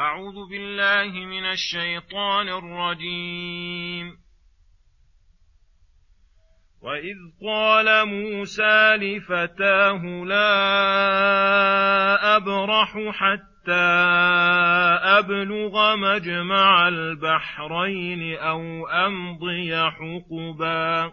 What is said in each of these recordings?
أعوذ بالله من الشيطان الرجيم. وإذ قال موسى لفتاه لا أبرح حتى أبلغ مجمع البحرين أو أمضي حقباً.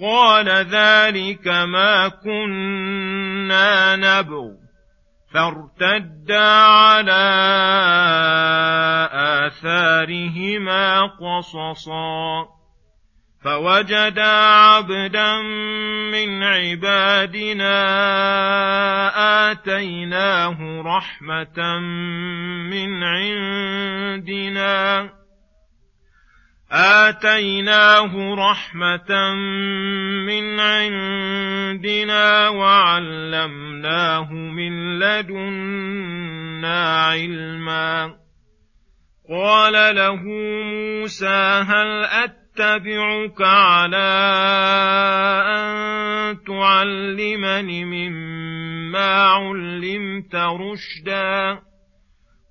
قال ذلك ما كنا نبغ. فارتدا على آثارهما قصصا. فوجدا عبدا من عبادنا آتيناه رحمة من عندنا. آتيناه رحمة من عندنا وعلمناه من لدنا علما قال له موسى هل أتبعك على أن تعلمني مما علمت رشداً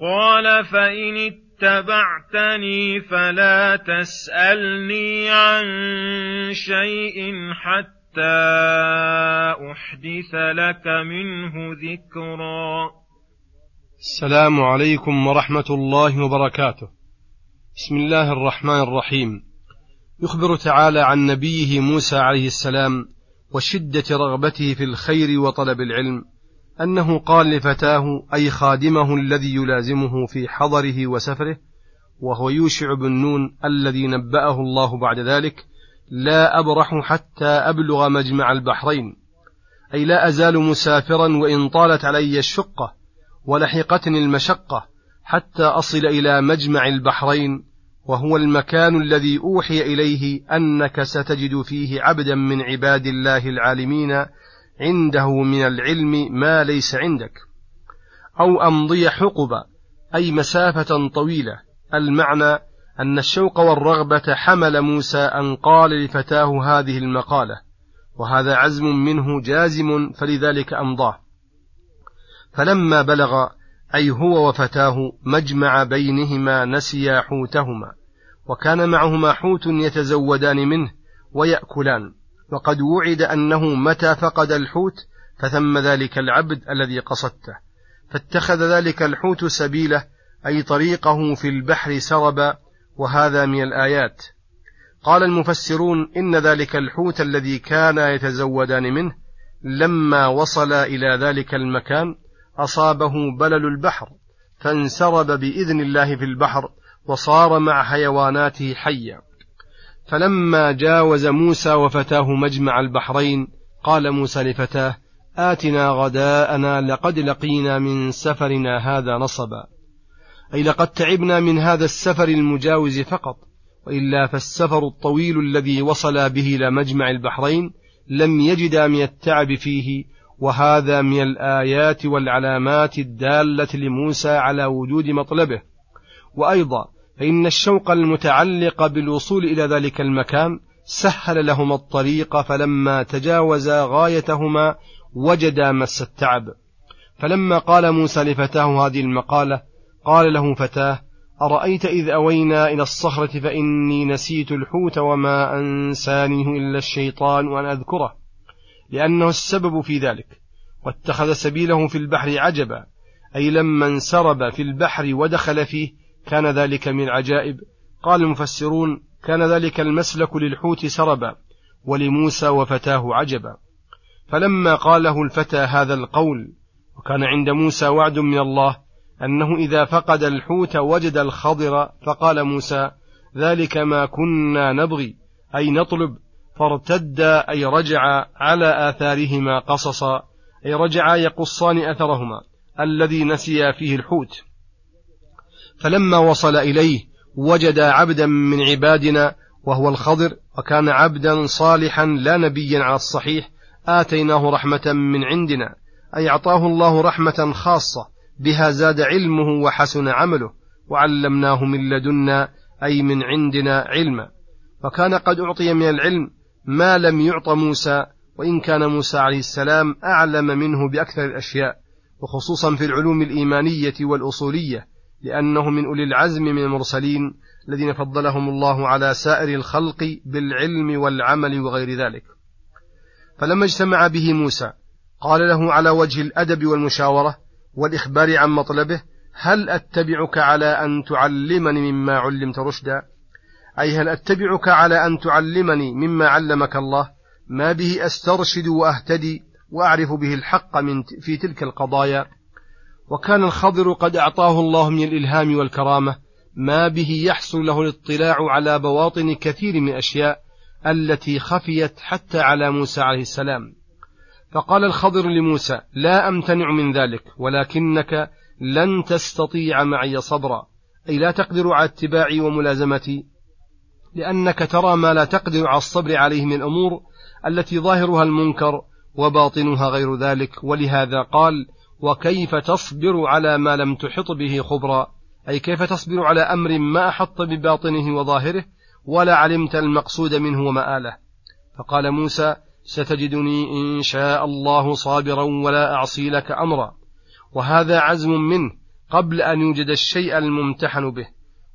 قال فإن اتبعتني فلا تسألني عن شيء حتى أحدث لك منه ذكرا. السلام عليكم ورحمة الله وبركاته. بسم الله الرحمن الرحيم. يخبر تعالى عن نبيه موسى عليه السلام وشدة رغبته في الخير وطلب العلم. أنه قال لفتاه أي خادمه الذي يلازمه في حضره وسفره وهو يوشع بن نون الذي نبأه الله بعد ذلك لا أبرح حتى أبلغ مجمع البحرين. أي لا أزال مسافرا وإن طالت علي الشقة ولحقتني المشقة حتى أصل إلى مجمع البحرين وهو المكان الذي أوحي إليه أنك ستجد فيه عبدا من عباد الله العالمين عنده من العلم ما ليس عندك. أو أمضي حقبا أي مسافة طويلة. المعنى أن الشوق والرغبة حمل موسى أن قال لفتاه هذه المقالة وهذا عزم منه جازم فلذلك أمضاه. فلما بلغ أي هو وفتاه مجمع بينهما نسيا حوتهما وكان معهما حوت يتزودان منه ويأكلان. وقد وعد أنه متى فقد الحوت فثم ذلك العبد الذي قصدته. فاتخذ ذلك الحوت سبيله أي طريقه في البحر سربا وهذا من الآيات. قال المفسرون إن ذلك الحوت الذي كان يتزودان منه لما وصل إلى ذلك المكان أصابه بلل البحر فانسرب بإذن الله في البحر وصار مع حيواناته حيا. فلما جاوز موسى وفتاه مجمع البحرين قال موسى لفتاه آتنا غداءنا لقد لقينا من سفرنا هذا نصبا. أي لقد تعبنا من هذا السفر المجاوز فقط وإلا فالسفر الطويل الذي وصل به إلى مجمع البحرين لم يجدا من التعب فيه وهذا من الآيات والعلامات الدالة لموسى على وجود مطلبه. وأيضا فإن الشوق المتعلق بالوصول إلى ذلك المكان سهل لهما الطريق فلما تجاوزا غايتهما وجدا مس التعب. فلما قال موسى لفتاه هذه المقالة قال له فتاه أرأيت إذ أوينا إلى الصخرة فإني نسيت الحوت وما أنسانيه إلا الشيطان وأن أذكره لأنه السبب في ذلك. واتخذ سبيله في البحر عجبا أي لما انسرب في البحر ودخل فيه كان ذلك من العجائب قال المفسرون كان ذلك المسلك للحوت سربا ولموسى وفتاه عجبا. فلما قاله الفتى هذا القول وكان عند موسى وعد من الله أنه إذا فقد الحوت وجد الخضر فقال موسى ذلك ما كنا نبغي أي نطلب. فارتدا أي رجع على آثارهما قصصا أي رجعا يقصان أثرهما الذي نسيا فيه الحوت. فلما وصل إليه وجد عبدا من عبادنا وهو الخضر وكان عبدا صالحا لا نبيا على الصحيح آتيناه رحمة من عندنا أي أعطاه الله رحمة خاصة بها زاد علمه وحسن عمله وعلمناه من لدنا أي من عندنا علما. وكان قد أعطي من العلم ما لم يعط موسى وإن كان موسى عليه السلام أعلم منه بأكثر الأشياء وخصوصا في العلوم الإيمانية والأصولية. لأنه من أولي العزم من المرسلين الذين فضلهم الله على سائر الخلق بالعلم والعمل وغير ذلك. فلما اجتمع به موسى قال له على وجه الأدب والمشاورة والإخبار عن مطلبه هل أتبعك على أن تعلمني مما علمت رشدا؟ أي هل أتبعك على أن تعلمني مما علمك الله؟ ما به أسترشد وأهتدي وأعرف به الحق من في تلك القضايا. وكان الخضر قد أعطاه الله من الإلهام والكرامة ما به يحصل له الاطلاع على بواطن كثير من الأشياء التي خفيت حتى على موسى عليه السلام. فقال الخضر لموسى لا أمتنع من ذلك ولكنك لن تستطيع معي صبرا. أي لا تقدر على اتباعي وملازمتي لأنك ترى ما لا تقدر على الصبر عليه من الأمور التي ظاهرها المنكر وباطنها غير ذلك. ولهذا قال وكيف تصبر على ما لم تحط به خبرا؟ أي كيف تصبر على أمر ما أحط بباطنه وظاهره ولا علمت المقصود منه ومآله فقال موسى ستجدني إن شاء الله صابرا ولا أعصي لك أمرا. وهذا عزم منه قبل أن يوجد الشيء الممتحن به.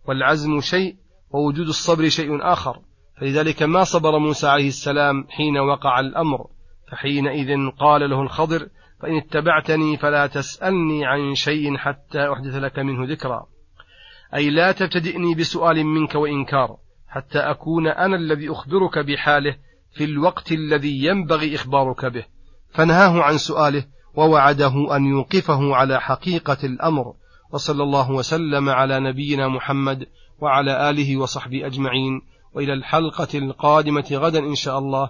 والعزم شيء ووجود الصبر شيء آخر. فلذلك ما صبر موسى عليه السلام حين وقع الأمر. فحينئذ قال له الخضر فإن اتبعتني فلا تسألني عن شيء حتى أحدث لك منه ذكرا. أي لا تبتدئني بسؤال منك وإنكار حتى أكون أنا الذي أخبرك بحاله في الوقت الذي ينبغي إخبارك به. فنهاه عن سؤاله ووعده أن يوقفه على حقيقة الأمر. وصلى الله وسلم على نبينا محمد وعلى آله وصحبه أجمعين. وإلى الحلقة القادمة غدا إن شاء الله.